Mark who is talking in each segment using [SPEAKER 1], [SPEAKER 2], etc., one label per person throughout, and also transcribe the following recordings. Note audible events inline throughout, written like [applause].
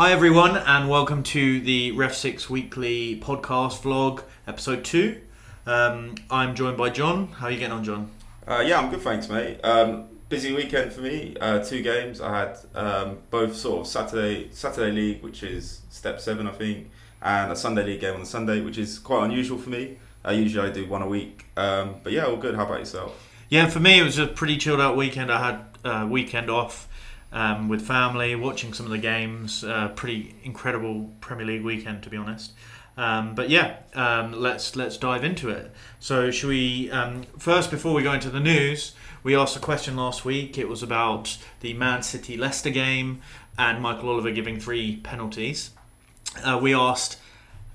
[SPEAKER 1] Hi everyone, and welcome to the Ref Six Weekly Podcast Vlog, Episode Two. Um, I'm joined by John. How are you getting on, John?
[SPEAKER 2] Uh, yeah, I'm good, thanks, mate. Um, busy weekend for me. Uh, two games. I had um, both sort of Saturday Saturday league, which is step seven, I think, and a Sunday league game on the Sunday, which is quite unusual for me. Uh, usually I do one a week. Um, but yeah, all good. How about yourself?
[SPEAKER 1] Yeah, for me it was a pretty chilled out weekend. I had a weekend off um, with family, watching some of the games. Uh, pretty incredible Premier League weekend, to be honest. Um, but yeah, um, let's let's dive into it. So, should we um, first, before we go into the news, we asked a question last week. It was about the Man City Leicester game and Michael Oliver giving three penalties. Uh, we asked,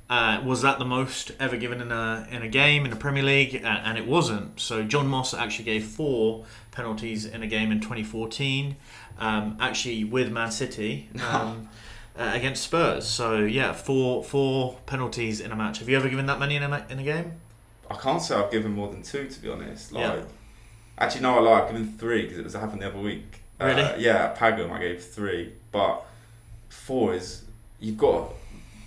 [SPEAKER 1] uh, was that the most ever given in a in a game in the Premier League? Uh, and it wasn't. So John Moss actually gave four penalties in a game in 2014, um, actually with Man City. [laughs] Um, uh, against Spurs, so yeah, four four penalties in a match. Have you ever given that many in a in a game?
[SPEAKER 2] I can't say I've given more than two, to be honest. Like,
[SPEAKER 1] Yeah.
[SPEAKER 2] actually, no, I lied. I've given three because it was happened the other week. Uh,
[SPEAKER 1] Really?
[SPEAKER 2] yeah, at Pagham I gave three, but four is you've got.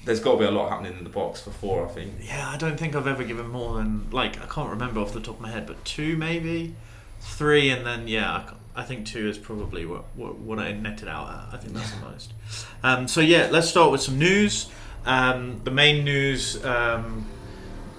[SPEAKER 2] There's got to be a lot happening in the box for four, I think.
[SPEAKER 1] Yeah, I don't think I've ever given more than like I can't remember off the top of my head, but two maybe, three, and then yeah, I, I think two is probably what, what what I netted out at. I think that's the [laughs] most. Um, so yeah, let's start with some news. Um, the main news. Um,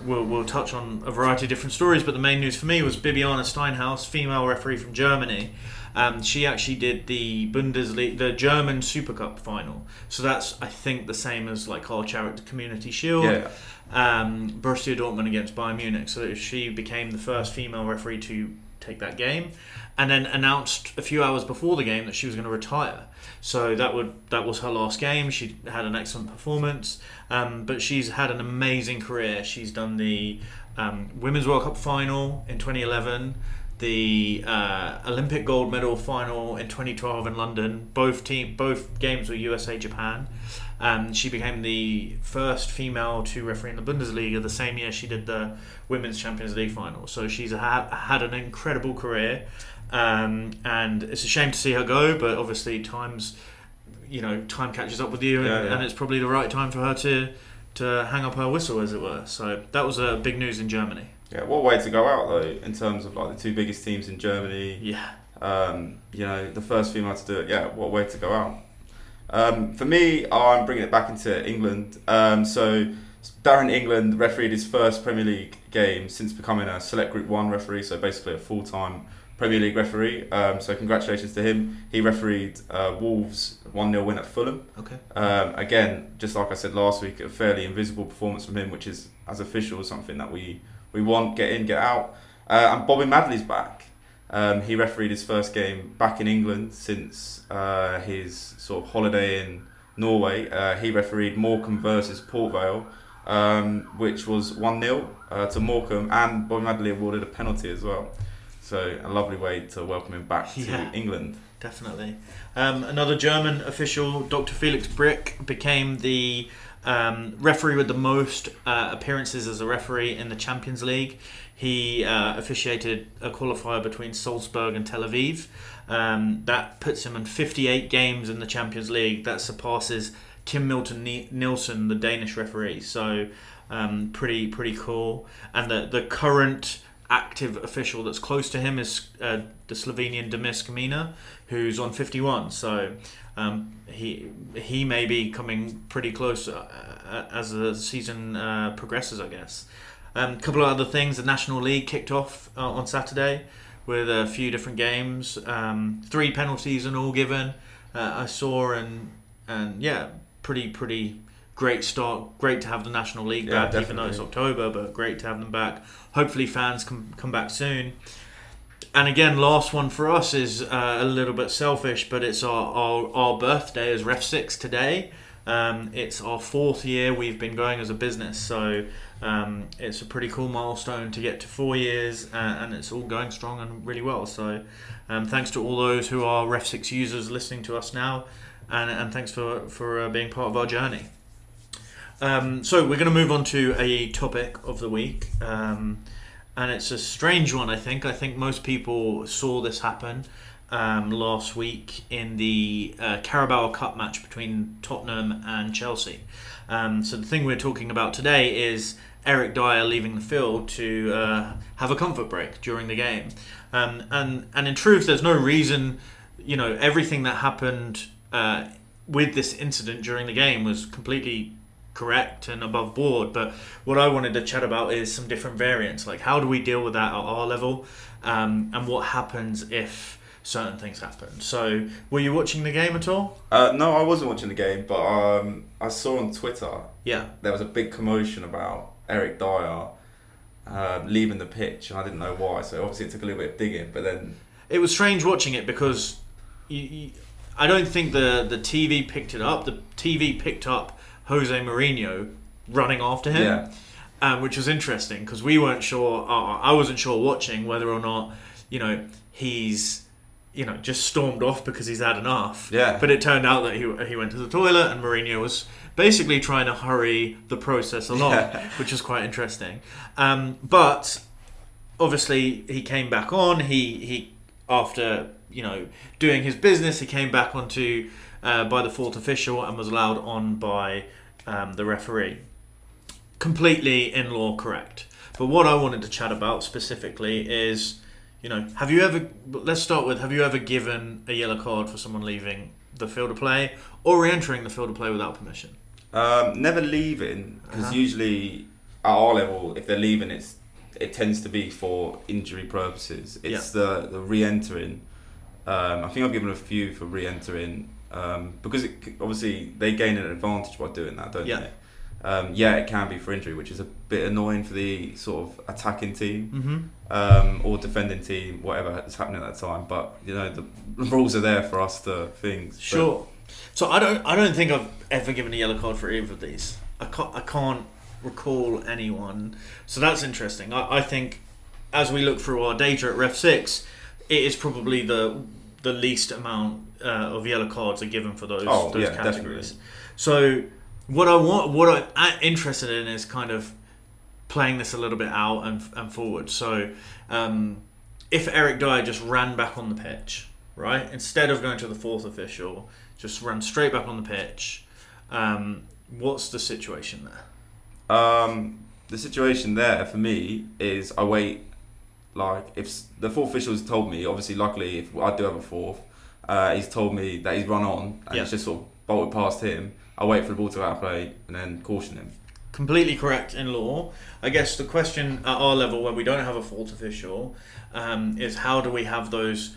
[SPEAKER 1] We'll, we'll touch on a variety of different stories, but the main news for me was Bibiana Steinhaus, female referee from Germany. Um, she actually did the Bundesliga, the German Super Cup final. So that's, I think, the same as like our charity Community Shield
[SPEAKER 2] Yeah,
[SPEAKER 1] um, Borussia Dortmund against Bayern Munich. So she became the first female referee to take that game, and then announced a few hours before the game that she was going to retire. So that would that was her last game. She had an excellent performance, um, but she's had an amazing career. She's done the um, Women's World Cup final in 2011. The uh, Olympic gold medal final in 2012 in London. Both team, both games were USA Japan. Um, she became the first female to referee in the Bundesliga the same year she did the Women's Champions League final. So she's ha- had an incredible career, um, and it's a shame to see her go. But obviously, times, you know, time catches up with you, and,
[SPEAKER 2] Yeah, yeah.
[SPEAKER 1] and it's probably the right time for her to to hang up her whistle, as it were. So that was a big news in Germany.
[SPEAKER 2] Yeah. What way to go out though, in terms of like the two biggest teams in Germany.
[SPEAKER 1] Yeah,
[SPEAKER 2] Um, you know, the first female to do it. Yeah, what way to go out? Um, for me, I'm bringing it back into England. Um, so Darren England refereed his first Premier League game since becoming a Select Group One referee. So basically a full-time Premier League referee. Um, so congratulations to him. He refereed uh, Wolves one 0 win at Fulham.
[SPEAKER 1] okay.
[SPEAKER 2] Um, again, just like I said last week, a fairly invisible performance from him, which is as official something that we we want get in, get out. Uh, and Bobby Madley's back. Um, he refereed his first game back in England since uh, his sort of holiday in Norway. Uh, he refereed Morecambe versus Port Vale, um, which was 1 0 uh, to Morecambe, and Bobby Madley awarded a penalty as well. So, a lovely way to welcome him back to
[SPEAKER 1] Yeah.
[SPEAKER 2] England.
[SPEAKER 1] Definitely. Um, another German official, Dr. Felix Brych, became the um, referee with the most uh, appearances as a referee in the Champions League. He uh, officiated a qualifier between Salzburg and Tel Aviv. Um, that puts him in 58 games in the Champions League. That surpasses Kim Milton Nielsen, the Danish referee. So, um, pretty pretty cool. And the the current active official that's close to him is uh, the Slovenian Damir Skomina, who's on 51. So um, he he may be coming pretty close uh, uh, as the season uh, progresses, I guess. A um, couple of other things. The National League kicked off uh, on Saturday with a few different games. Um, three penalties and all given. Uh, I saw and and yeah, pretty pretty great start. Great to have the National League
[SPEAKER 2] Yeah,
[SPEAKER 1] back, even though it's. October, but great to have them back. Hopefully, fans can come back soon. And again, last one for us is uh, a little bit selfish, but it's our, our, our birthday as Ref 6 today. Um, it's our fourth year we've been going as a business, so um, it's a pretty cool milestone to get to four years, uh, and it's all going strong and really well. So, um, thanks to all those who are Ref 6 users listening to us now, and, and thanks for, for uh, being part of our journey. Um, so we're going to move on to a topic of the week, um, and it's a strange one. I think. I think most people saw this happen, um, last week in the uh, Carabao Cup match between Tottenham and Chelsea. Um, so the thing we're talking about today is Eric Dier leaving the field to uh, have a comfort break during the game. Um, and and in truth, there's no reason. You know, everything that happened uh, with this incident during the game was completely correct and above board. But what I wanted to chat about is some different variants. Like, how do we deal with that at our level, um, and what happens if certain things happen. So, were you watching the game at all?
[SPEAKER 2] Uh, no, I wasn't watching the game, but um, I saw on Twitter
[SPEAKER 1] Yeah.
[SPEAKER 2] there was a big commotion about Eric Dier uh, leaving the pitch, and I didn't know why. So obviously it took a little bit of digging, but then
[SPEAKER 1] It was strange watching it because you, you, I don't think the the TV picked it up. The TV picked up Jose Mourinho running after him,
[SPEAKER 2] yeah,
[SPEAKER 1] um, which was interesting because we weren't sure. Uh, I wasn't sure watching whether or not you know he's you know just stormed off because he's had enough.
[SPEAKER 2] Yeah.
[SPEAKER 1] But it turned out that he he went to the toilet and Mourinho was basically trying to hurry the process [laughs] along,
[SPEAKER 2] Yeah.
[SPEAKER 1] which was quite interesting. Um, but obviously he came back on. He he after you know doing his business, he came back onto uh, by the fourth official and was allowed on by um, the referee. Completely in law correct. But what I wanted to chat about specifically is, you know, have you ever? Let's start with: Have you ever given a yellow card for someone leaving the field of play or re-entering the field of play without permission?
[SPEAKER 2] um, never leaving because
[SPEAKER 1] Uh-huh.
[SPEAKER 2] usually at our level, if they're leaving, it's it tends to be for injury purposes. It's the the re-entering. Um, I think I've given a few for re-entering um, because it, obviously they gain an advantage by doing that, don't
[SPEAKER 1] Yeah.
[SPEAKER 2] they? Um, yeah, it can be for injury, which is a bit annoying for the sort of attacking team.
[SPEAKER 1] Mm-hmm.
[SPEAKER 2] um, or defending team, whatever is happening at that time. But you know, the [laughs] rules are there for us to things. But-
[SPEAKER 1] Sure. So I don't I don't think I've ever given a yellow card for either of these. I can't I can't recall anyone. So that's interesting. I, I think as we look through our data at Ref Six, it is probably the the least amount uh, of yellow cards are given for those
[SPEAKER 2] Oh,
[SPEAKER 1] those
[SPEAKER 2] yeah,
[SPEAKER 1] categories.
[SPEAKER 2] definitely. So
[SPEAKER 1] what I want what I'm interested in is kind of playing this a little bit out and, and forward. So um, if Eric Dier just ran back on the pitch, right, instead of going to the fourth official, just ran straight back on the pitch, um, what's the situation there?
[SPEAKER 2] Um, the situation there for me is I wait. Like if the fourth official's told me, obviously, luckily, if I do have a fourth, uh, he's told me that he's run on and
[SPEAKER 1] Yeah.
[SPEAKER 2] it's just sort of bolted past him. I wait for the ball to go out of play and then caution him.
[SPEAKER 1] Completely correct in law. I guess the question at our level, where we don't have a fourth official, um, is how do we have those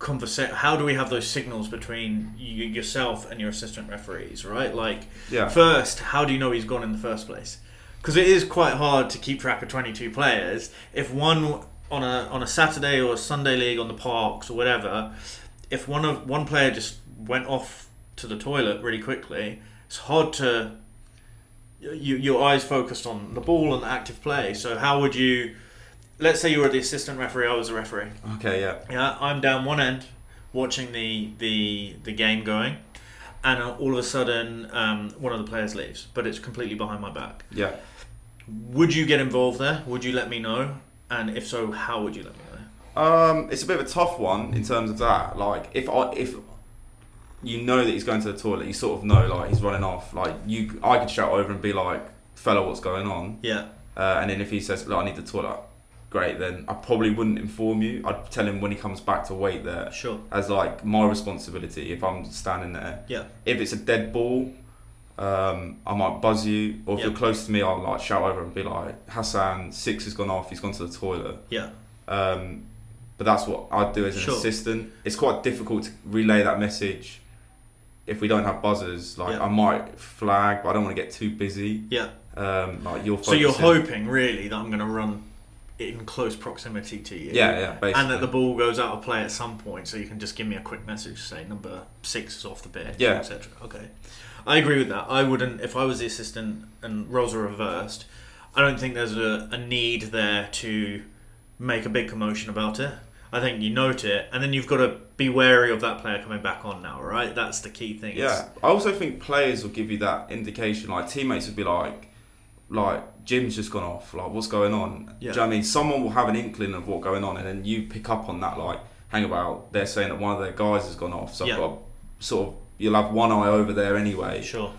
[SPEAKER 1] conversa- How do we have those signals between you, yourself and your assistant referees, right? Like,
[SPEAKER 2] Yeah.
[SPEAKER 1] First, how do you know he's gone in the first place? Because it is quite hard to keep track of 22 players. If one on a on a Saturday or a Sunday league on the parks or whatever, if one of one player just went off to the toilet really quickly, it's hard to you, your eyes focused on the ball and the active play. So how would you? Let's say you were the assistant referee. I was the referee.
[SPEAKER 2] Okay. Yeah.
[SPEAKER 1] Yeah, I'm down one end watching the the the game going, and all of a sudden um, one of the players leaves, but it's completely behind my back.
[SPEAKER 2] Yeah.
[SPEAKER 1] Would you get involved there? Would you let me know? And if so, how would you let me know?
[SPEAKER 2] Um, it's a bit of a tough one in terms of that. Like, if I if you know that he's going to the toilet, you sort of know like he's running off. Like you, I could shout over and be like, "Fella, what's going on?"
[SPEAKER 1] Yeah,
[SPEAKER 2] Uh, and then if he says, "Look, I need the toilet," great. Then I probably wouldn't inform you. I'd tell him when he comes back to wait there
[SPEAKER 1] sure.
[SPEAKER 2] as like my responsibility if I'm standing there.
[SPEAKER 1] Yeah,
[SPEAKER 2] If it's a dead ball, um, I might buzz you, or if
[SPEAKER 1] Yeah.
[SPEAKER 2] you're close to me, I'll like shout over and be like, "Hassan, six has gone off. He's gone to the toilet."
[SPEAKER 1] yeah,
[SPEAKER 2] Um, but that's what I'd do as an
[SPEAKER 1] Sure.
[SPEAKER 2] assistant. It's quite difficult to relay that message if we don't have buzzers. Like
[SPEAKER 1] Yeah.
[SPEAKER 2] I might flag, but I don't want to get too busy.
[SPEAKER 1] yeah.
[SPEAKER 2] Um, like you're.
[SPEAKER 1] So you're hoping really that I'm going to run in close proximity to you.
[SPEAKER 2] Yeah, yeah, basically.
[SPEAKER 1] And that the ball goes out of play at some point, so you can just give me a quick message, to say number six is off the pitch,
[SPEAKER 2] Yeah.
[SPEAKER 1] etc. Okay, I agree with that. I wouldn't if I was the assistant and roles are reversed. I don't think there's a, a need there to make a big commotion about it. I think you note it, and then you've got to be wary of that player coming back on now, right? That's the key thing.
[SPEAKER 2] Yeah, I also think players will give you that indication. Like teammates would be like, like Jim's just gone off. Like what's going on? Do you
[SPEAKER 1] Yeah.
[SPEAKER 2] know what I mean? Someone will have an inkling of what's going on, and then you pick up on that. Like hang about. They're saying that one of their guys has gone off, so
[SPEAKER 1] Yeah.
[SPEAKER 2] I've got sort of you'll have one eye over there anyway,
[SPEAKER 1] Sure.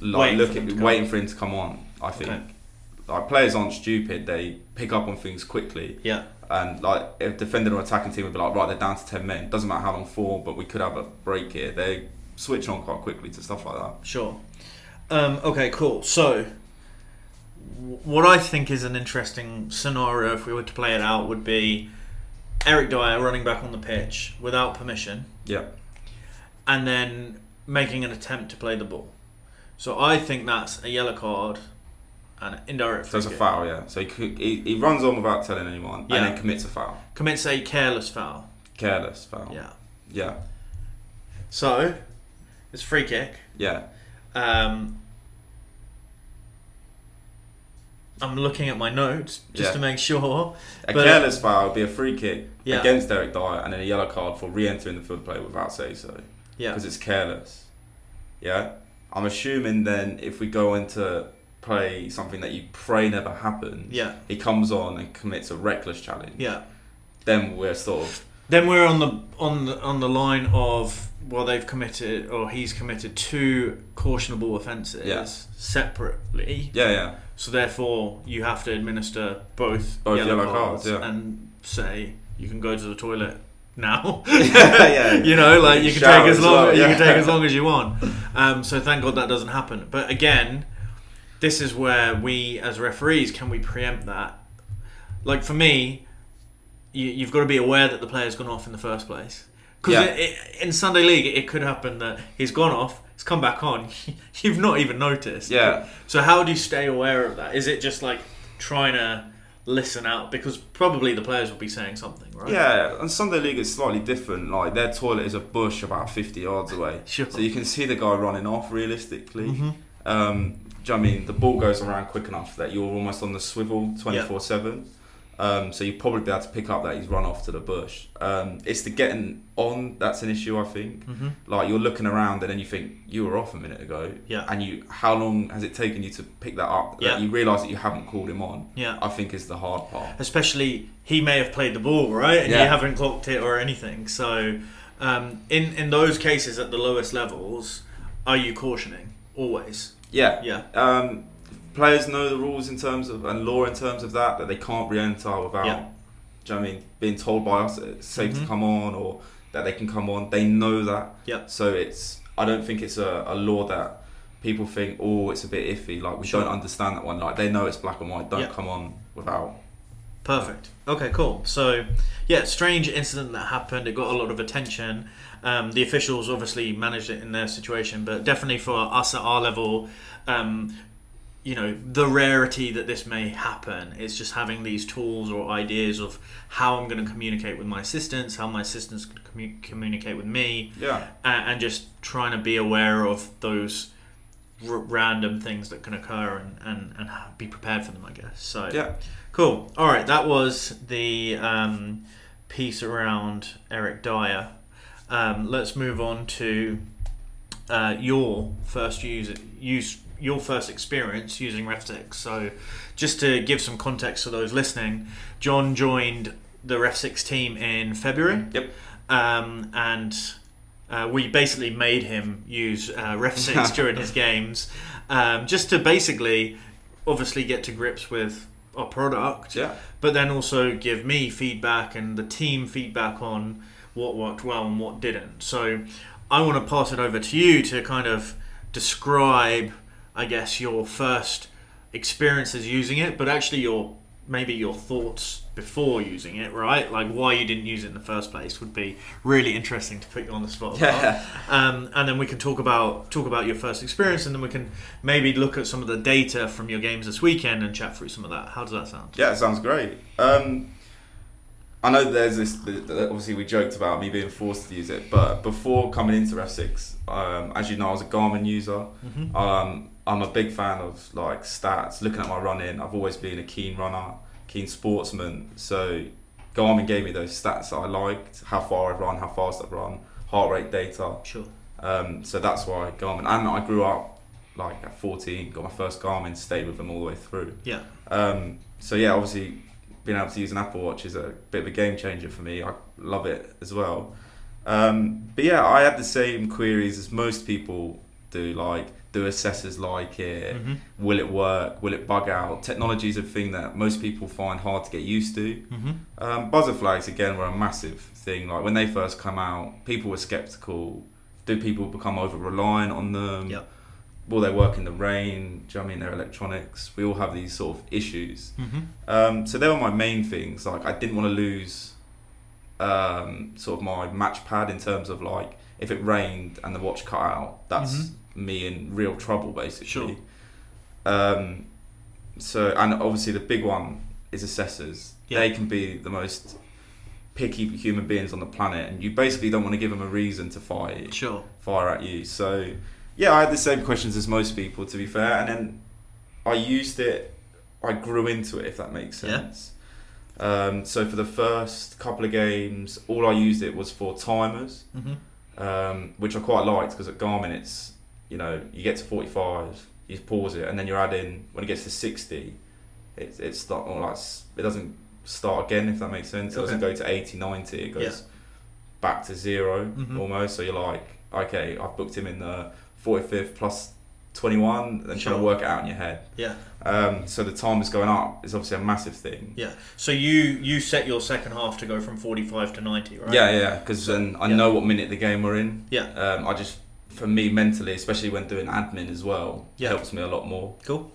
[SPEAKER 2] like
[SPEAKER 1] Waiting
[SPEAKER 2] looking,
[SPEAKER 1] them
[SPEAKER 2] waiting for him to come on. I think
[SPEAKER 1] Okay.
[SPEAKER 2] like players aren't stupid; they pick up on things quickly.
[SPEAKER 1] Yeah.
[SPEAKER 2] And like if defending or attacking team would be like, right, they're down to ten men. Doesn't matter how long for, but we could have a break here. They switch on quite quickly to stuff like that.
[SPEAKER 1] Sure. Um, okay, cool. So, what I think is an interesting scenario, if we were to play it out, would be Eric Dier running back on the pitch without permission
[SPEAKER 2] Yeah,
[SPEAKER 1] and then making an attempt to play the ball. So, I think that's a yellow card an indirect
[SPEAKER 2] so it's a foul. Yeah, so he, he he runs on without telling anyone,
[SPEAKER 1] Yeah.
[SPEAKER 2] and then commits a foul.
[SPEAKER 1] Commits a careless foul.
[SPEAKER 2] Careless foul.
[SPEAKER 1] Yeah.
[SPEAKER 2] yeah,
[SPEAKER 1] So, it's free kick.
[SPEAKER 2] yeah.
[SPEAKER 1] Um, I'm looking at my notes just
[SPEAKER 2] Yeah.
[SPEAKER 1] to make sure.
[SPEAKER 2] A
[SPEAKER 1] But-
[SPEAKER 2] careless foul would be a free kick
[SPEAKER 1] Yeah.
[SPEAKER 2] against Derek Dier, and then a yellow card for re-entering the field play without say so.
[SPEAKER 1] Yeah.
[SPEAKER 2] because it's careless. Yeah, I'm assuming then if we go into play something that you pray never happens,
[SPEAKER 1] Yeah.
[SPEAKER 2] he comes on and commits a reckless challenge.
[SPEAKER 1] Yeah.
[SPEAKER 2] Then we're sort of
[SPEAKER 1] Then we're on the on the on the line of well they've committed or he's committed two cautionable offences
[SPEAKER 2] Yeah.
[SPEAKER 1] separately.
[SPEAKER 2] yeah, yeah,
[SPEAKER 1] So therefore you have to administer both,
[SPEAKER 2] Both yellow cards, yeah.
[SPEAKER 1] and say you can go to the toilet now. [laughs] [laughs]
[SPEAKER 2] yeah. yeah.
[SPEAKER 1] you know, like you can
[SPEAKER 2] Shower
[SPEAKER 1] take as
[SPEAKER 2] as
[SPEAKER 1] long
[SPEAKER 2] well,
[SPEAKER 1] you can take as [laughs] long as you want. Um, so thank God that doesn't happen. But again, this is where we as referees can we preempt that? Like for me, you, you've got to be aware that the player's gone off in the first place. Because
[SPEAKER 2] Yeah.
[SPEAKER 1] in Sunday League, it could happen that he's gone off, he's come back on, [laughs] you've not even noticed.
[SPEAKER 2] Yeah.
[SPEAKER 1] So how do you stay aware of that? Is it just like trying to listen out because probably the players will be saying something, right?
[SPEAKER 2] Yeah, and Sunday League is slightly different. Like their toilet is a bush about fifty yards away, [laughs]
[SPEAKER 1] Sure.
[SPEAKER 2] so you can see the guy running off realistically.
[SPEAKER 1] Mhm.
[SPEAKER 2] Um, you know I mean the ball goes around quick enough that you're almost on the swivel twenty four seven. Um, so you probably be able to pick up that he's run off to the bush. Um, it's the getting on that's an issue, I think.
[SPEAKER 1] Mhm.
[SPEAKER 2] Like you're looking around and then you think you were off a minute ago,
[SPEAKER 1] Yeah.
[SPEAKER 2] and you how long has it taken you to pick that up?
[SPEAKER 1] Yeah.
[SPEAKER 2] That you realise that you haven't called him on.
[SPEAKER 1] Yeah.
[SPEAKER 2] I think is the hard part.
[SPEAKER 1] especially he may have played the ball right and you haven't clocked it or anything so um, in in those cases at the lowest levels are you cautioning always
[SPEAKER 2] Yeah,
[SPEAKER 1] yeah
[SPEAKER 2] um, players know the rules in terms of and law in terms of that that they can't re-enter without
[SPEAKER 1] Yeah.
[SPEAKER 2] do you know what I mean being told by us it's safe
[SPEAKER 1] Mhm.
[SPEAKER 2] to come on or that they can come on they know that
[SPEAKER 1] Yeah.
[SPEAKER 2] so it's I don't think it's a, a law that people think oh it's a bit iffy like we
[SPEAKER 1] Sure.
[SPEAKER 2] don't understand that one like they know it's black and white don't
[SPEAKER 1] Yeah.
[SPEAKER 2] come on without
[SPEAKER 1] perfect. Okay cool. So yeah strange incident that happened. It got a lot of attention. Um, the officials obviously managed it in their situation but definitely for us at our level um, you know the rarity that this may happen is just having these tools or ideas of how I'm going to communicate with my assistants how my assistants can commu- communicate with me
[SPEAKER 2] yeah.
[SPEAKER 1] and, and just trying to be aware of those r- random things that can occur and, and, and be prepared for them, I guess. So,
[SPEAKER 2] yeah
[SPEAKER 1] cool. All right, that was the um, piece around Eric Dier. Um, let's move on to uh, your first use, use your first experience using Ref6. So, just to give some context to those listening, John joined the Ref6 team in February
[SPEAKER 2] yep
[SPEAKER 1] um, and uh, we basically made him use uh, Ref 6 [laughs] during his games um, just to basically obviously get to grips with our product
[SPEAKER 2] yeah.
[SPEAKER 1] but then also give me feedback and the team feedback on what worked well and what didn't. So I want to pass it over to you to kind of describe I guess your first experiences using it but actually your maybe your thoughts before using it right like why you didn't use it in the first place would be really interesting to put you on the spot about.
[SPEAKER 2] Yeah.
[SPEAKER 1] um, and then we can talk about talk about your first experience and then we can maybe look at some of the data from your games this weekend and chat through some of that how does that sound
[SPEAKER 2] Yeah, it sounds great. Um, I know there's this. Obviously, we joked about me being forced to use it, but before coming into F6, um, as you know, I was a Garmin user.
[SPEAKER 1] Mhm.
[SPEAKER 2] Um, I'm a big fan of like stats, looking at my running. I've always been a keen runner, keen sportsman. So Garmin gave me those stats that I liked: how far I've run, how fast I've run, heart rate data.
[SPEAKER 1] sure
[SPEAKER 2] Um, so that's why Garmin. And I grew up like at 14, got my first Garmin, stayed with them all the way through.
[SPEAKER 1] yeah
[SPEAKER 2] Um, so yeah, obviously being able to use an Apple Watch is a bit of a game changer for me. I love it as well. Um, but yeah, I had the same queries as most people do. Like, do assessors like it?
[SPEAKER 1] Mhm.
[SPEAKER 2] Will it work? Will it bug out? Technology is a thing that most people find hard to get used to.
[SPEAKER 1] Mhm.
[SPEAKER 2] Um, buzzer flags again were a massive thing. Like when they first come out, people were skeptical. Do people become over reliant on them?
[SPEAKER 1] Yep.
[SPEAKER 2] Will they work in the rain? Do you know what I mean? They're electronics. We all have these sort of issues.
[SPEAKER 1] Mhm.
[SPEAKER 2] Um, so they were my main things. Like I didn't want to lose um, sort of my match pad in terms of like if it rained and the watch cut out, that's
[SPEAKER 1] Mhm.
[SPEAKER 2] Me in real trouble basically.
[SPEAKER 1] Sure.
[SPEAKER 2] Um, so and obviously the big one is assessors.
[SPEAKER 1] Yeah.
[SPEAKER 2] They can be the most picky human beings on the planet, and you basically don't want to give them a reason to fight
[SPEAKER 1] Sure.
[SPEAKER 2] fire at you. So yeah, I had the same questions as most people to be fair, and then I used it. I grew into it, if that makes
[SPEAKER 1] Yeah.
[SPEAKER 2] sense. Um, so for the first couple of games, all I used it was for timers,
[SPEAKER 1] Mhm.
[SPEAKER 2] um, which I quite liked because at Garmin it's you know you get to forty five, you pause it, and then you're adding when it gets to sixty, it it start or like it doesn't start again if that makes sense. It doesn't go to 80, 90, It goes
[SPEAKER 1] Yeah.
[SPEAKER 2] back to 0
[SPEAKER 1] Mhm.
[SPEAKER 2] almost. So you're like, okay, I've booked him in the forty fifth plus twenty one, then trying
[SPEAKER 1] Sure.
[SPEAKER 2] to work it out in your head.
[SPEAKER 1] Yeah.
[SPEAKER 2] Um, so the time is going up is obviously a massive thing.
[SPEAKER 1] Yeah. So you you set your second half to go from 45 to 90, right?
[SPEAKER 2] Yeah, yeah, because then I
[SPEAKER 1] Yeah.
[SPEAKER 2] know what minute the game we're in.
[SPEAKER 1] Yeah.
[SPEAKER 2] Um, I just, for me mentally, especially when doing admin as well,
[SPEAKER 1] Yeah.
[SPEAKER 2] helps me a lot more.
[SPEAKER 1] Cool.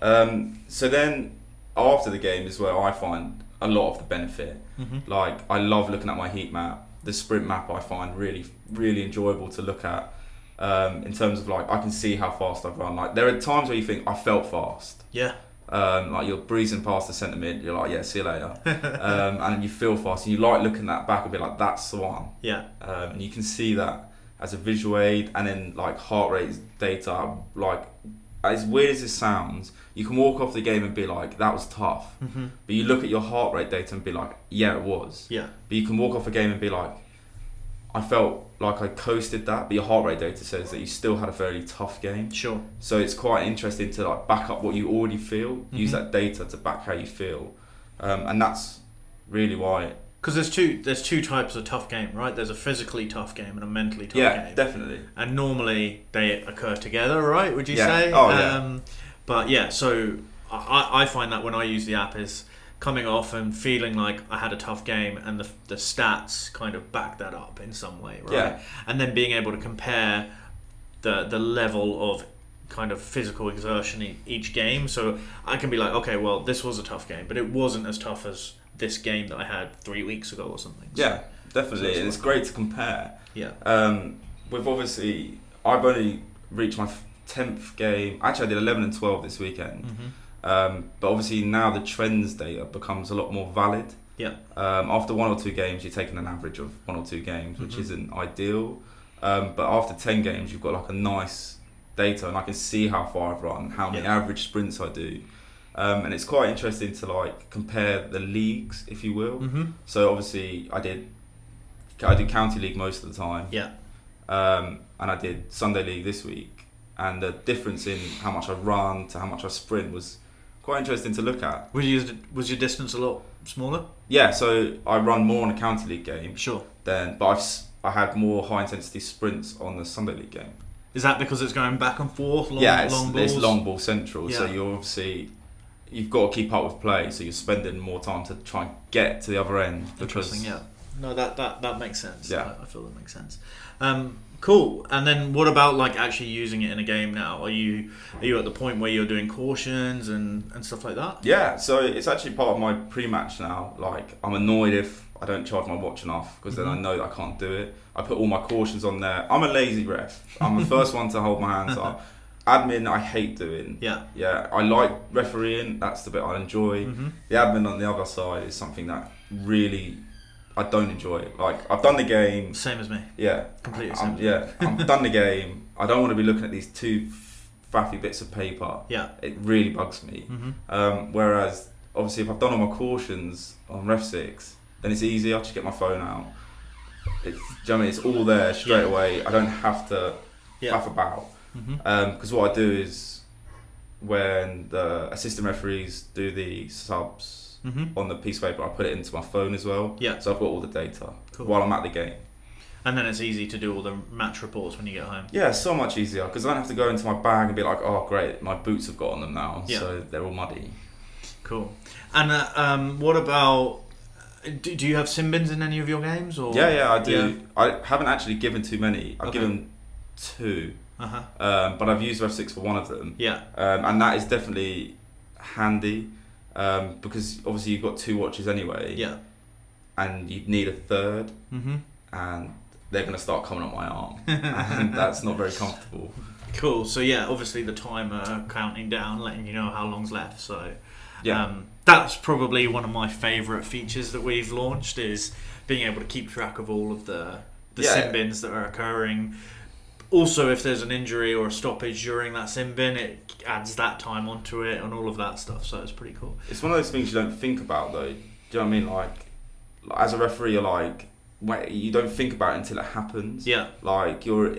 [SPEAKER 2] Um, so then after the game is where I find a lot of the benefit.
[SPEAKER 1] Mhm.
[SPEAKER 2] Like I love looking at my heat map. The sprint map I find really, really enjoyable to look at. Um, in terms of like I can see how fast I've run. Like there are times where you think I felt fast.
[SPEAKER 1] Yeah.
[SPEAKER 2] Um, like you're breezing past the centre mid, you're like, yeah, see you later. [laughs] um, and you feel fast, and you like looking that back and be like, that's the one.
[SPEAKER 1] Yeah.
[SPEAKER 2] Um, and you can see that as a visual aid, and then like heart rate data. Like as weird as this sounds, you can walk off the game and be like, that was tough.
[SPEAKER 1] Mhm.
[SPEAKER 2] But you look at your heart rate data and be like, yeah, it was.
[SPEAKER 1] Yeah.
[SPEAKER 2] But you can walk off a game and be like, I felt like I coasted that, but your heart rate data says that you still had a fairly tough game.
[SPEAKER 1] Sure.
[SPEAKER 2] So it's quite interesting to like back up what you already feel, use
[SPEAKER 1] Mhm.
[SPEAKER 2] that data to back how you feel, um, and that's really why.
[SPEAKER 1] Because there's two there's two types of tough game, right? There's a physically tough game and a mentally tough
[SPEAKER 2] yeah,
[SPEAKER 1] game.
[SPEAKER 2] definitely.
[SPEAKER 1] and normally they occur together, right? Would you
[SPEAKER 2] Yeah.
[SPEAKER 1] say?
[SPEAKER 2] Oh, yeah.
[SPEAKER 1] Um, but yeah, so I, I find that when I use the app is coming off and feeling like I had a tough game, and the, the stats kind of back that up in some way, right?
[SPEAKER 2] Yeah.
[SPEAKER 1] And then being able to compare the the level of kind of physical exertion in each game. So I can be like, okay, well, this was a tough game, but it wasn't as tough as this game that I had three weeks ago or something. So,
[SPEAKER 2] Yeah, definitely,
[SPEAKER 1] So
[SPEAKER 2] and
[SPEAKER 1] it's
[SPEAKER 2] it's great to compare.
[SPEAKER 1] yeah,
[SPEAKER 2] Um, with obviously, I've only reached my tenth game. Actually, I did eleven and twelve this weekend.
[SPEAKER 1] Mhm.
[SPEAKER 2] Um, but obviously now the trends data becomes a lot more valid.
[SPEAKER 1] Yeah.
[SPEAKER 2] Um, after one or two games, you're taking an average of one or two games, which
[SPEAKER 1] Mhm.
[SPEAKER 2] isn't ideal. Um, but after ten games, you've got like a nice data, and I can see how far I've run, how many
[SPEAKER 1] Yeah.
[SPEAKER 2] average sprints I do, um, and it's quite interesting to like compare the leagues, if you will.
[SPEAKER 1] Mhm.
[SPEAKER 2] So obviously, I did I did county league most of the time.
[SPEAKER 1] Yeah.
[SPEAKER 2] Um, and I did Sunday league this week, and the difference in how much I run to how much I sprint was quite interesting to look at.
[SPEAKER 1] Was your was your distance a lot smaller?
[SPEAKER 2] Yeah, so I run more on a county league game
[SPEAKER 1] Sure.
[SPEAKER 2] than, but I've I had more high intensity sprints on the Sunday league game.
[SPEAKER 1] Is that because it's going back and forth? Long,
[SPEAKER 2] yeah, it's
[SPEAKER 1] long balls.
[SPEAKER 2] it's long ball central, so you're obviously you've got to keep up with play, so you're spending more time to try and get to the other end. Because,
[SPEAKER 1] Interesting. Yeah. No, that that that makes sense.
[SPEAKER 2] Yeah.
[SPEAKER 1] I, I feel that makes sense. Um, cool. And then what about like actually using it in a game now? Are you are you at the point where you're doing cautions and and stuff like that?
[SPEAKER 2] Yeah, so it's actually part of my pre-match now. Like, I'm annoyed if I don't charge my watch enough because then I
[SPEAKER 1] Mhm.
[SPEAKER 2] know that I can't do it. I put all my cautions on there. I'm a lazy ref. I'm the first one to hold my hands up. [laughs] Admin, I hate doing.
[SPEAKER 1] Yeah.
[SPEAKER 2] Yeah, I like refereeing. That's the bit I enjoy.
[SPEAKER 1] hmm
[SPEAKER 2] The admin on the other side is something that really I don't enjoy. Like, I've done the game.
[SPEAKER 1] Same as me.
[SPEAKER 2] Yeah,
[SPEAKER 1] Completely same.
[SPEAKER 2] I'm,
[SPEAKER 1] as
[SPEAKER 2] yeah, I've done the game. I don't want to be looking at these two faffy bits of paper.
[SPEAKER 1] Yeah.
[SPEAKER 2] It really bugs me.
[SPEAKER 1] hmm
[SPEAKER 2] Um, whereas, obviously, if I've done all my cautions on Ref 6, then it's easy. I just get my phone out. It's, do you know what I mean? It's all there straight
[SPEAKER 1] Yeah.
[SPEAKER 2] away. I don't have to
[SPEAKER 1] Yeah.
[SPEAKER 2] faff about. Because what I do is when the assistant referees do the subs
[SPEAKER 1] Mhm.
[SPEAKER 2] on the piece of paper. I put it into my phone as well.
[SPEAKER 1] Yeah.
[SPEAKER 2] So I've got all the data
[SPEAKER 1] Cool.
[SPEAKER 2] while I'm at the game.
[SPEAKER 1] And then it's easy to do all the match reports when you get home.
[SPEAKER 2] Yeah, so much easier because I don't have to go into my bag and be like, oh great, my boots have got on them now,
[SPEAKER 1] Yeah.
[SPEAKER 2] so they're all muddy.
[SPEAKER 1] Cool. And uh, um, what about? Do, do you have sin bins in any of your games? Or
[SPEAKER 2] Yeah, yeah, I do.
[SPEAKER 1] Yeah.
[SPEAKER 2] I haven't actually given too many. I've
[SPEAKER 1] Okay.
[SPEAKER 2] given two,
[SPEAKER 1] Uh huh.
[SPEAKER 2] um, but I've used Ref Six for one of them,
[SPEAKER 1] Yeah.
[SPEAKER 2] um, and that is definitely handy um, because obviously you've got two watches anyway,
[SPEAKER 1] Yeah.
[SPEAKER 2] and you need a third,
[SPEAKER 1] Mm-hmm.
[SPEAKER 2] and they're going to start coming up my arm, [laughs] and that's not very comfortable.
[SPEAKER 1] Cool. So yeah, obviously the timer counting down, letting you know how long's left. So
[SPEAKER 2] Yeah,
[SPEAKER 1] um, that's probably one of my favourite features that we've launched is being able to keep track of all of the the
[SPEAKER 2] Yeah.
[SPEAKER 1] sin bins that are occurring. Also, if there's an injury or a stoppage during that sin bin, it adds that time onto it and all of that stuff. So it's pretty cool.
[SPEAKER 2] it's one of those things you don't think about though. Do you know what I mean? Like, like, as a referee, you're like, wait, you don't think about it until it happens.
[SPEAKER 1] Yeah.
[SPEAKER 2] Like you're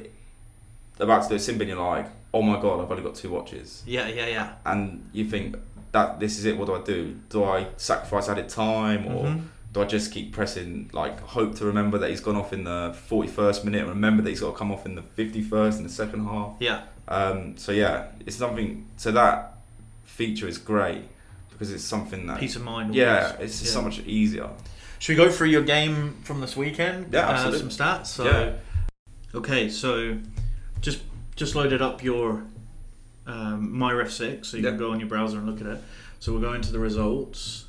[SPEAKER 2] about to do a sin bin, you're like, oh my god, I've only got two watches,
[SPEAKER 1] Yeah. Yeah. Yeah.
[SPEAKER 2] and you think that this is it. What do I do? Do I sacrifice added time, or
[SPEAKER 1] Mhm.
[SPEAKER 2] Do I just keep pressing? Like hope to remember that he's gone off in the forty-first minute, and remember that he's got to come off in the fifty-first in the second half.
[SPEAKER 1] Yeah.
[SPEAKER 2] Um, so yeah, it's something. So that feature is great because it's something that.
[SPEAKER 1] Peace of mind.
[SPEAKER 2] yeah,
[SPEAKER 1] always.
[SPEAKER 2] it's
[SPEAKER 1] Yeah.
[SPEAKER 2] so much easier.
[SPEAKER 1] Should we go through your game from this weekend?
[SPEAKER 2] Yeah,
[SPEAKER 1] Uh,
[SPEAKER 2] absolutely.
[SPEAKER 1] some stats. So,
[SPEAKER 2] Yeah.
[SPEAKER 1] okay, so just just loaded up your um, MyRef six, so you
[SPEAKER 2] Yeah.
[SPEAKER 1] can go on your browser and look at it. So we'll go into the results.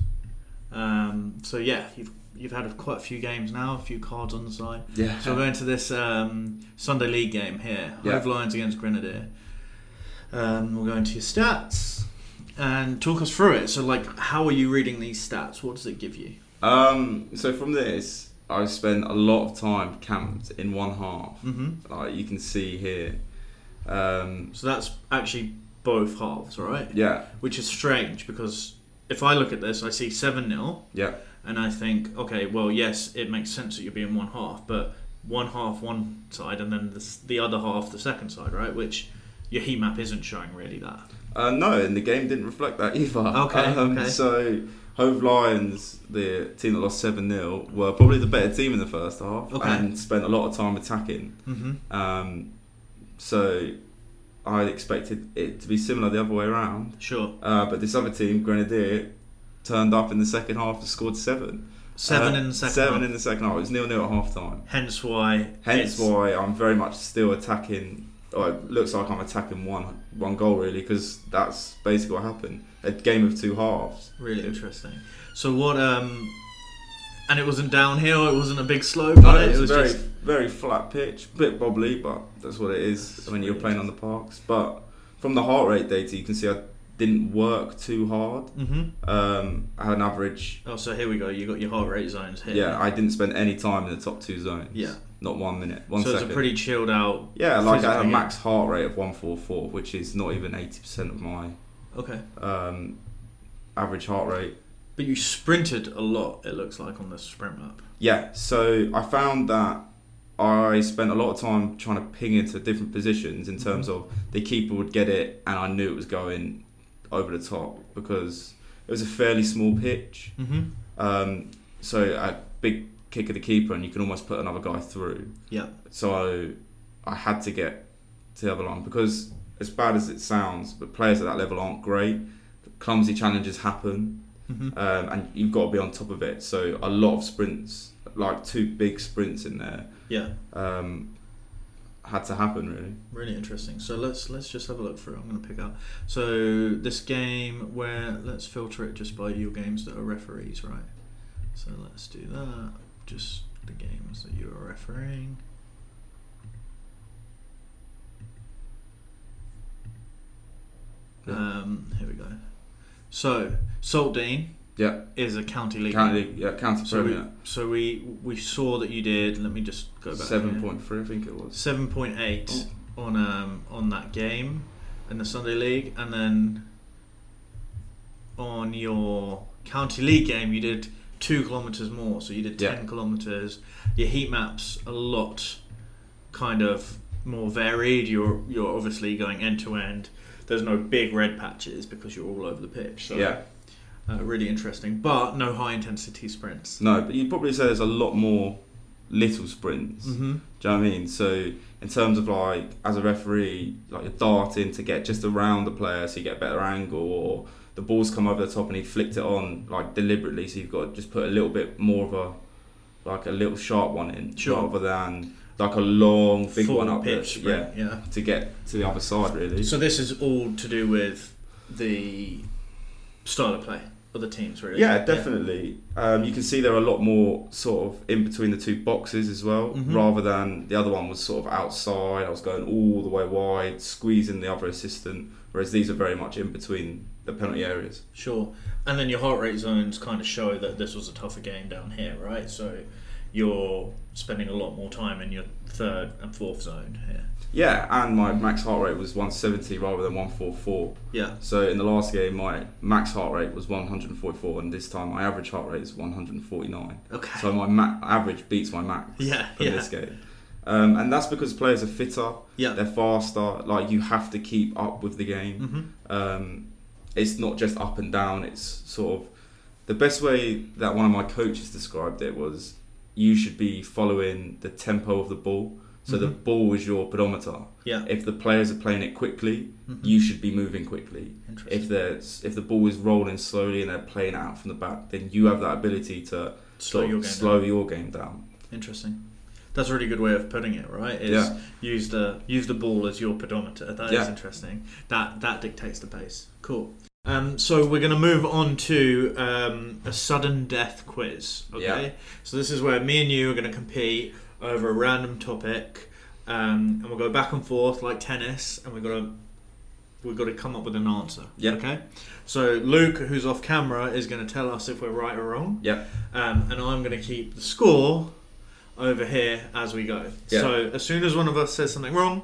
[SPEAKER 1] Um, so yeah, you've you've had quite a few games now, a few cards on the side.
[SPEAKER 2] Yeah.
[SPEAKER 1] So we're going to this um, Sunday League game here.
[SPEAKER 2] Yeah.
[SPEAKER 1] Hove Lions against Grenadier. Um, we'll go into your stats and talk us through it. So like, how are you reading these stats? What does it give you?
[SPEAKER 2] Um, so from this, I spent a lot of time camped in one half.
[SPEAKER 1] Mm-hmm.
[SPEAKER 2] Like you can see here. Um,
[SPEAKER 1] So that's actually both halves, right?
[SPEAKER 2] yeah,
[SPEAKER 1] Which is strange because if I look at this, I see 7 0,
[SPEAKER 2] yeah,
[SPEAKER 1] and I think, okay, well, yes, it makes sense that you're being one half, but one half one side and then the, the other half the second side, right? Which your heat map isn't showing really that.
[SPEAKER 2] uh, no, and the game didn't reflect that [laughs] either.
[SPEAKER 1] Okay,
[SPEAKER 2] Um,
[SPEAKER 1] okay.
[SPEAKER 2] So Hove Lions, the team that lost seven 0 were probably the better team in the first half
[SPEAKER 1] Okay.
[SPEAKER 2] and spent a lot of time attacking.
[SPEAKER 1] Mm-hmm.
[SPEAKER 2] Um, so I expected it to be similar the other way around.
[SPEAKER 1] Sure.
[SPEAKER 2] Uh, but this other team, Grenadier, turned up in the second half and scored seven.
[SPEAKER 1] Seven
[SPEAKER 2] Uh,
[SPEAKER 1] in the second
[SPEAKER 2] Seven
[SPEAKER 1] half.
[SPEAKER 2] in the second half. It was nil nil at half time.
[SPEAKER 1] Hence why.
[SPEAKER 2] Hence why I'm very much still attacking. Or it looks like I'm attacking one one goal really because that's basically what happened. A game of two halves.
[SPEAKER 1] Really interesting. So what? um And it wasn't downhill. It wasn't a big slope.
[SPEAKER 2] No,
[SPEAKER 1] it,
[SPEAKER 2] it was, very
[SPEAKER 1] just
[SPEAKER 2] very flat pitch, bit bobbly, but that's what it is
[SPEAKER 1] That's
[SPEAKER 2] when you're playing on the parks. But from the heart rate data, you can see I didn't work too hard.
[SPEAKER 1] hmm
[SPEAKER 2] Um, I had an average.
[SPEAKER 1] Oh, so here we go. You got your heart rate zones here.
[SPEAKER 2] Yeah, I didn't spend any time in the top two zones.
[SPEAKER 1] Yeah.
[SPEAKER 2] not one minute, one
[SPEAKER 1] so
[SPEAKER 2] second.
[SPEAKER 1] it's a pretty chilled out.
[SPEAKER 2] yeah, like I had a max heart rate of one four four, which is not even eighty percent of my
[SPEAKER 1] Okay.
[SPEAKER 2] um, average heart rate.
[SPEAKER 1] But you sprinted a lot. It looks like on the sprint map.
[SPEAKER 2] Yeah, so I found that I spent a lot of time trying to ping into different positions in terms
[SPEAKER 1] Mhm.
[SPEAKER 2] of the keeper would get it and I knew it was going over the top because it was a fairly small pitch.
[SPEAKER 1] Mm-hmm.
[SPEAKER 2] Um, so a big kick of the keeper and you can almost put another guy through.
[SPEAKER 1] Yeah.
[SPEAKER 2] So I had to get to the other line because as bad as it sounds, but players at that level aren't great. Clumsy challenges happen
[SPEAKER 1] Mm-hmm.
[SPEAKER 2] um, and you've got to be on top of it. So a lot of sprints, like two big sprints in there,
[SPEAKER 1] Yeah.
[SPEAKER 2] um, had to happen really.
[SPEAKER 1] Really interesting. So let's let's just have a look through. I'm going to pick up. So this game where let's filter it just by your games that are referees, right? So let's do that. Just the games that you are refereeing. Um, here we go. So Saltdean
[SPEAKER 2] Yeah,
[SPEAKER 1] is a county league.
[SPEAKER 2] county, yeah, county
[SPEAKER 1] So we, so we we saw that you did. Let me just go back.
[SPEAKER 2] seven point three, I think it was.
[SPEAKER 1] seven point eight on um on that game in the Sunday League, and then on your county league game you did two kilometers more, so you did ten
[SPEAKER 2] Yeah.
[SPEAKER 1] kilometers. Your heat maps a lot kind of more varied. You're you're obviously going end to end. There's no big red patches because you're all over the pitch. So
[SPEAKER 2] Yeah,
[SPEAKER 1] Uh, really interesting, but no high intensity sprints.
[SPEAKER 2] No, but you'd probably say there's a lot more little sprints.
[SPEAKER 1] Mm-hmm.
[SPEAKER 2] Do you know what I mean? So in terms of like as a referee, like you're darting to get just around the player so you get a better angle, or the ball's come over the top and he flicked it on like deliberately, so you've got to just put a little bit more of a like a little sharp one in,
[SPEAKER 1] Sure.
[SPEAKER 2] rather than like a long big
[SPEAKER 1] Full
[SPEAKER 2] one up
[SPEAKER 1] pitch
[SPEAKER 2] there.
[SPEAKER 1] sprint, yeah.
[SPEAKER 2] to get to the other side really.
[SPEAKER 1] So this is all to do with the style of play of the teams, really.
[SPEAKER 2] Yeah, definitely. Um, you can see there are a lot more sort of in between the two boxes as well,
[SPEAKER 1] Mhm.
[SPEAKER 2] rather than the other one was sort of outside. I was going all the way wide, squeezing the other assistant, whereas these are very much in between the penalty areas.
[SPEAKER 1] Sure. And then your heart rate zones kind of show that this was a tougher game down here, right? So you're spending a lot more time in your third and fourth zone here.
[SPEAKER 2] Yeah, and my max heart rate was 170 rather than 144.
[SPEAKER 1] Yeah.
[SPEAKER 2] So in the last game, my max heart rate was 144, and this time my average heart rate is 149.
[SPEAKER 1] Okay.
[SPEAKER 2] So my ma- average beats my max
[SPEAKER 1] Yeah,
[SPEAKER 2] for
[SPEAKER 1] yeah.
[SPEAKER 2] this game. Um, and that's because players are fitter,
[SPEAKER 1] Yeah.
[SPEAKER 2] they're faster. Like you have to keep up with the game.
[SPEAKER 1] hmm
[SPEAKER 2] Um, it's not just up and down. It's sort of the best way that one of my coaches described it was you should be following the tempo of the ball. So the
[SPEAKER 1] Mhm.
[SPEAKER 2] ball is your pedometer.
[SPEAKER 1] Yeah.
[SPEAKER 2] If the players are playing it quickly,
[SPEAKER 1] Mhm.
[SPEAKER 2] you should be moving quickly.
[SPEAKER 1] Interesting.
[SPEAKER 2] If there's if the ball is rolling slowly and they're playing it out from the back, then you have that ability to
[SPEAKER 1] slow your game
[SPEAKER 2] slow
[SPEAKER 1] down.
[SPEAKER 2] your game down.
[SPEAKER 1] Interesting. That's a really good way of putting it, right? Is
[SPEAKER 2] Yeah.
[SPEAKER 1] use the use the ball as your pedometer. That is
[SPEAKER 2] Yeah.
[SPEAKER 1] interesting. That that dictates the pace. Cool. Um, so we're going to move on to um, a sudden death quiz. Okay.
[SPEAKER 2] Yeah.
[SPEAKER 1] So this is where me and you are going to compete over a random topic, um, and we'll go back and forth like tennis, and we've got to we've got to come up with an answer.
[SPEAKER 2] Yeah.
[SPEAKER 1] Okay. So Luke, who's off camera, is going to tell us if we're right or wrong.
[SPEAKER 2] Yeah.
[SPEAKER 1] Um, and I'm going to keep the score over here as we go.
[SPEAKER 2] Yeah.
[SPEAKER 1] So as soon as one of us says something wrong,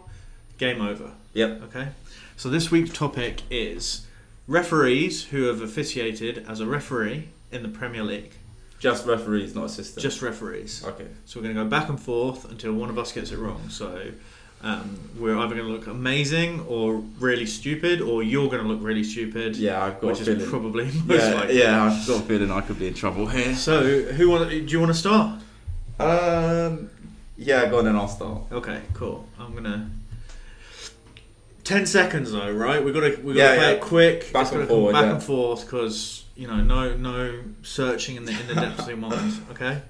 [SPEAKER 1] game over.
[SPEAKER 2] Yep.
[SPEAKER 1] Okay. So this week's topic is referees who have officiated as a referee in the Premier League.
[SPEAKER 2] Just referees, not assistants.
[SPEAKER 1] Just referees.
[SPEAKER 2] okay.
[SPEAKER 1] So we're going to go back and forth until one of us gets it wrong. So um, we're either going to look amazing or really stupid, or you're going to look really stupid,
[SPEAKER 2] Yeah, I've got
[SPEAKER 1] which
[SPEAKER 2] a
[SPEAKER 1] is
[SPEAKER 2] feeling.
[SPEAKER 1] probably [laughs] most
[SPEAKER 2] yeah,
[SPEAKER 1] likely.
[SPEAKER 2] yeah, I've got a feeling I could be in trouble here.
[SPEAKER 1] So who want? Do you want to start?
[SPEAKER 2] Um, yeah, go on then. I'll start.
[SPEAKER 1] Okay, cool. I'm gonna. Ten seconds though, right? We gotta we gotta
[SPEAKER 2] Yeah,
[SPEAKER 1] play
[SPEAKER 2] yeah.
[SPEAKER 1] it quick.
[SPEAKER 2] Back
[SPEAKER 1] It's
[SPEAKER 2] and
[SPEAKER 1] gotta come
[SPEAKER 2] forward,
[SPEAKER 1] back
[SPEAKER 2] yeah.
[SPEAKER 1] and forth because you know no no searching in the in the depths of your mind. [laughs] Okay,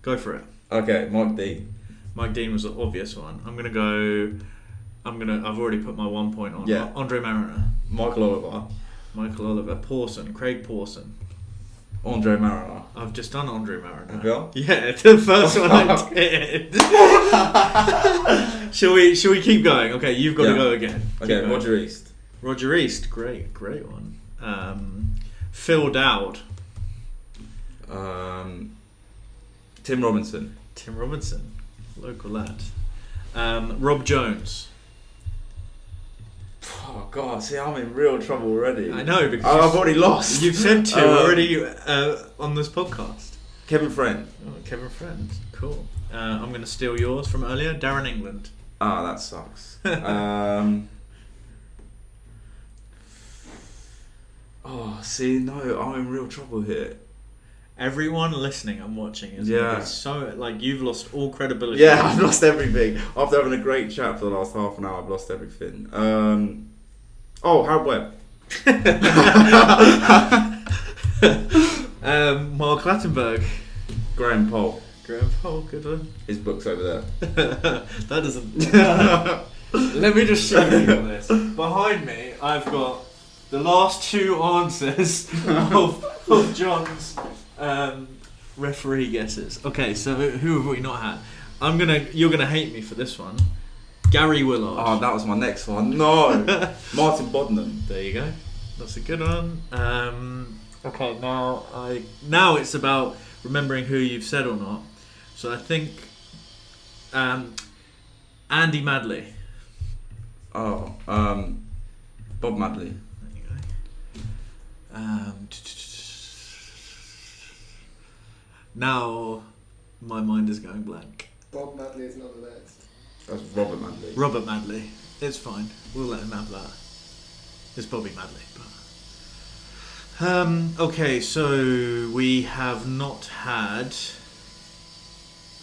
[SPEAKER 1] go for it.
[SPEAKER 2] Okay, Mike D.
[SPEAKER 1] Mike Dean was the obvious one. I'm gonna go. I'm gonna. I've already put my one point on.
[SPEAKER 2] Yeah.
[SPEAKER 1] Andre Marriner,
[SPEAKER 2] Michael Oliver.
[SPEAKER 1] Michael Oliver, Pawson, Craig Pawson.
[SPEAKER 2] Andre Marriner.
[SPEAKER 1] I've just done Andre Marriner.
[SPEAKER 2] Have you?
[SPEAKER 1] Yeah, [laughs] the first one I [laughs] did. Shall we? Shall we keep going? Okay, you've got to
[SPEAKER 2] Yeah.
[SPEAKER 1] go again. Keep
[SPEAKER 2] Okay,
[SPEAKER 1] going.
[SPEAKER 2] Roger East.
[SPEAKER 1] Roger East, great, great one. Um, Phil Dowd,
[SPEAKER 2] Um, Tim Robinson.
[SPEAKER 1] Tim Robinson, local lad. Um, Rob Jones.
[SPEAKER 2] Oh God, see, I'm in real trouble already.
[SPEAKER 1] I know because
[SPEAKER 2] Oh, I've already lost.
[SPEAKER 1] You've said two
[SPEAKER 2] Um,
[SPEAKER 1] already uh, on this podcast.
[SPEAKER 2] Kevin Friend.
[SPEAKER 1] Oh, Kevin Friend, cool. Uh, I'm going to steal yours from earlier. Darren England.
[SPEAKER 2] Ah, that sucks. um, oh, see, no, I'm in real trouble here.
[SPEAKER 1] Everyone listening and watching is
[SPEAKER 2] Yeah.
[SPEAKER 1] yeah. so like you've lost all credibility.
[SPEAKER 2] Yeah, [laughs] I've lost everything. After having a great chat for the last half an hour, I've lost everything. Um, oh, Howard Webb. [laughs]
[SPEAKER 1] um, Mark Clattenburg.
[SPEAKER 2] Graham Poll.
[SPEAKER 1] Graham Poll, good one.
[SPEAKER 2] His book's over there. [laughs]
[SPEAKER 1] that doesn't. [laughs] Let me just show you this. Behind me, I've got the last two answers [laughs] of, of John's um, referee guesses. Okay, so who have we not had? I'm gonna. You're gonna hate me for this one. Gary Willard.
[SPEAKER 2] Oh, that was my next one. No, Martin Bodenham.
[SPEAKER 1] There you go. That's a good one. Um, okay, now I now it's about remembering who you've said or not. So I think um, Andy Madley.
[SPEAKER 2] Oh, um, Bob Madley.
[SPEAKER 1] There you go. Um, now my mind is going blank.
[SPEAKER 3] Bob Madley is not the list.
[SPEAKER 2] That's Robert Madley.
[SPEAKER 1] Robert Madley. It's fine. We'll let him have that. It's Bobby Madley, but Um, okay, so we have not had.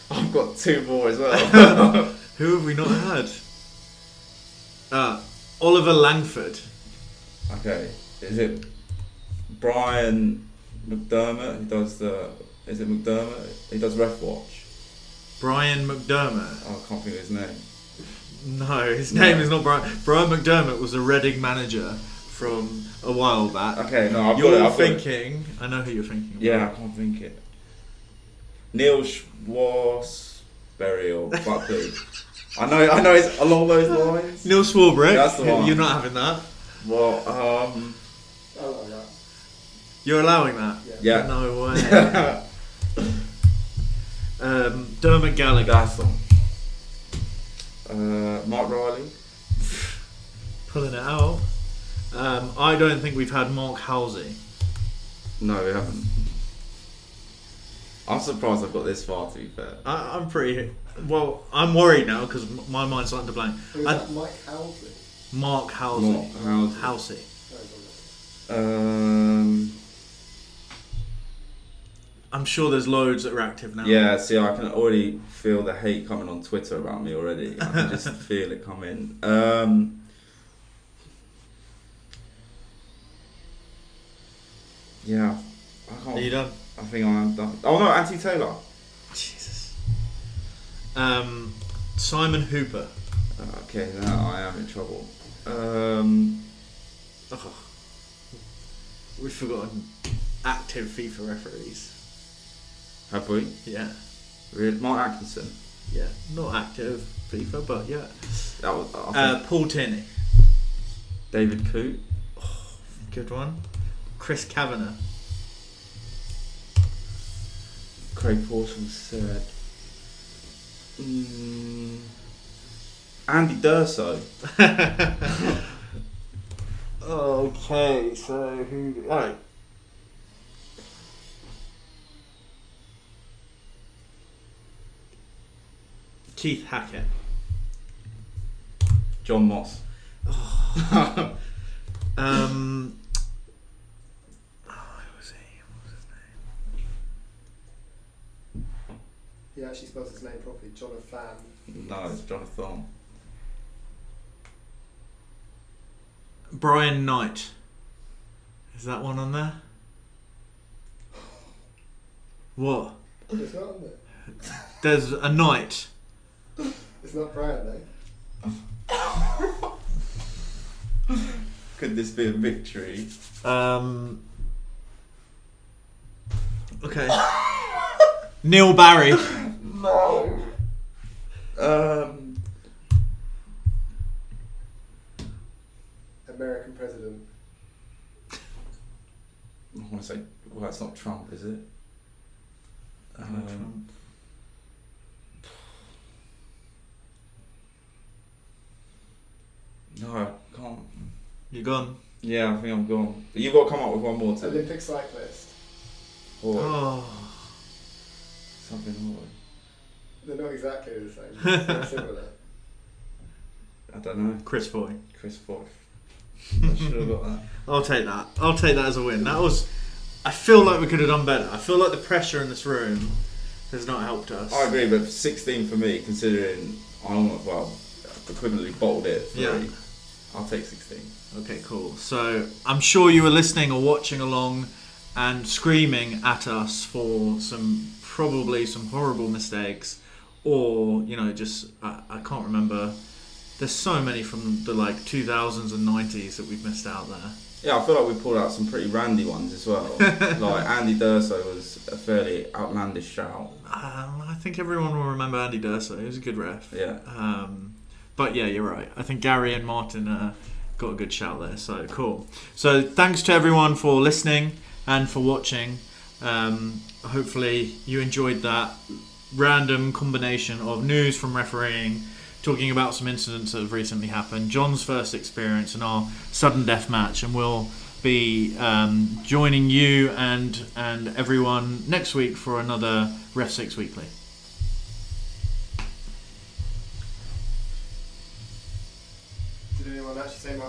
[SPEAKER 2] I've got two more as well. [laughs]
[SPEAKER 1] Who have we not had? Uh, Oliver Langford.
[SPEAKER 2] okay, is it Brian McDermott He does the? Is it McDermott? He does Ref Watch.
[SPEAKER 1] Brian McDermott.
[SPEAKER 2] Oh, I can't think of his name.
[SPEAKER 1] No, his
[SPEAKER 2] No.
[SPEAKER 1] name is not Brian. Brian McDermott was a Reading manager from a while back.
[SPEAKER 2] Okay, no, I've
[SPEAKER 1] you're
[SPEAKER 2] got it. I've got it.
[SPEAKER 1] thinking. I know who you're thinking. of.
[SPEAKER 2] Yeah, I can't think it. Neil Schwarzberry or Buckley. I know, I know, it's along those lines.
[SPEAKER 1] Neil Swarbrick.
[SPEAKER 2] That's the one.
[SPEAKER 1] You're not having that.
[SPEAKER 2] Well, um,
[SPEAKER 3] I like that.
[SPEAKER 1] You're allowing that.
[SPEAKER 3] Yeah.
[SPEAKER 2] yeah.
[SPEAKER 1] No [laughs] way. um, Dermot Gallagher.
[SPEAKER 2] That's the one. Uh, Mark Riley.
[SPEAKER 1] Pulling it out. Um, I don't think we've had Mark Halsey.
[SPEAKER 2] No, we haven't. I'm surprised I've got this far. To be fair.
[SPEAKER 1] I, I'm pretty. Well, I'm worried now because my mind's starting to blank.
[SPEAKER 3] Who's
[SPEAKER 1] I-
[SPEAKER 3] that? Mike Housley.
[SPEAKER 1] Mark Halsey.
[SPEAKER 2] Mark Halsey.
[SPEAKER 1] Halsey.
[SPEAKER 3] No, he's
[SPEAKER 2] Um,
[SPEAKER 1] I'm sure there's loads that are active now.
[SPEAKER 2] yeah. See, I can already feel the hate coming on Twitter about me already. I can [laughs] just feel it coming. Um, yeah, I can't.
[SPEAKER 1] Are you done?
[SPEAKER 2] I think I am done. Oh no, Anthony Taylor.
[SPEAKER 1] Jesus. Um, Simon Hooper.
[SPEAKER 2] Okay, now I am in trouble. Um,
[SPEAKER 1] Oh, we've forgotten active FIFA referees.
[SPEAKER 2] have we?
[SPEAKER 1] Yeah,
[SPEAKER 2] Really? Mark Atkinson.
[SPEAKER 1] yeah, not active FIFA, but yeah.
[SPEAKER 2] That was.
[SPEAKER 1] Uh, Paul Tierney,
[SPEAKER 2] David Coote.
[SPEAKER 1] good one. Chris Kavanagh.
[SPEAKER 2] Craig Pawson said. Mm, Andy D'Urso. [laughs]
[SPEAKER 1] okay, so who? Alright. Keith Hackett.
[SPEAKER 2] John Moss. [laughs]
[SPEAKER 1] Um. Oh, who was he? What was his
[SPEAKER 3] He actually spells his name properly. Jonathan.
[SPEAKER 2] no, it's Jonathan.
[SPEAKER 1] Brian Knight. Is that one on there? What?
[SPEAKER 3] It's not on there.
[SPEAKER 1] There's a knight.
[SPEAKER 3] It's not Brian though.
[SPEAKER 2] Could this be a victory?
[SPEAKER 1] Um. Okay. Neil Barry.
[SPEAKER 2] No. Um.
[SPEAKER 3] American president.
[SPEAKER 2] I want to say, well, that's not Trump, is it? Um, no, I can't.
[SPEAKER 1] You gone?
[SPEAKER 2] Yeah, I think I'm gone. But you've got to come up with one more to
[SPEAKER 3] Olympic cyclist.
[SPEAKER 2] or
[SPEAKER 1] Oh.
[SPEAKER 2] something more.
[SPEAKER 3] They're not exactly the same. They're similar.
[SPEAKER 2] I don't know.
[SPEAKER 1] Chris Foy.
[SPEAKER 2] Chris Fox. [laughs] I should have got that.
[SPEAKER 1] I'll take that. I'll take that as a win. That was. I feel like we could have done better. I feel like the pressure in this room has not helped us.
[SPEAKER 2] I agree, but 16 for me, considering I almost well equivalently bottled it. Three.
[SPEAKER 1] Yeah.
[SPEAKER 2] I'll take 16.
[SPEAKER 1] Okay, cool. So I'm sure you were listening or watching along and screaming at us for some probably some horrible mistakes, or you know, just I, I can't remember. There's so many from the like 2000s and 90s that we've missed out there.
[SPEAKER 2] Yeah, I feel like we pulled out some pretty randy ones as well. [laughs] like Andy D'Urso was a fairly outlandish shout.
[SPEAKER 1] Um, I think everyone will remember Andy D'Urso. He was a good ref.
[SPEAKER 2] Yeah.
[SPEAKER 1] Um, but yeah, you're right. I think Gary and Martin uh, got a good shout there. So cool. So thanks to everyone for listening and for watching. Um, hopefully you enjoyed that random combination of news from refereeing, talking about some incidents that have recently happened, John's first experience, and our sudden death match. And we'll be um, joining you and and everyone next week for another Ref Six Weekly. Did anyone actually say my?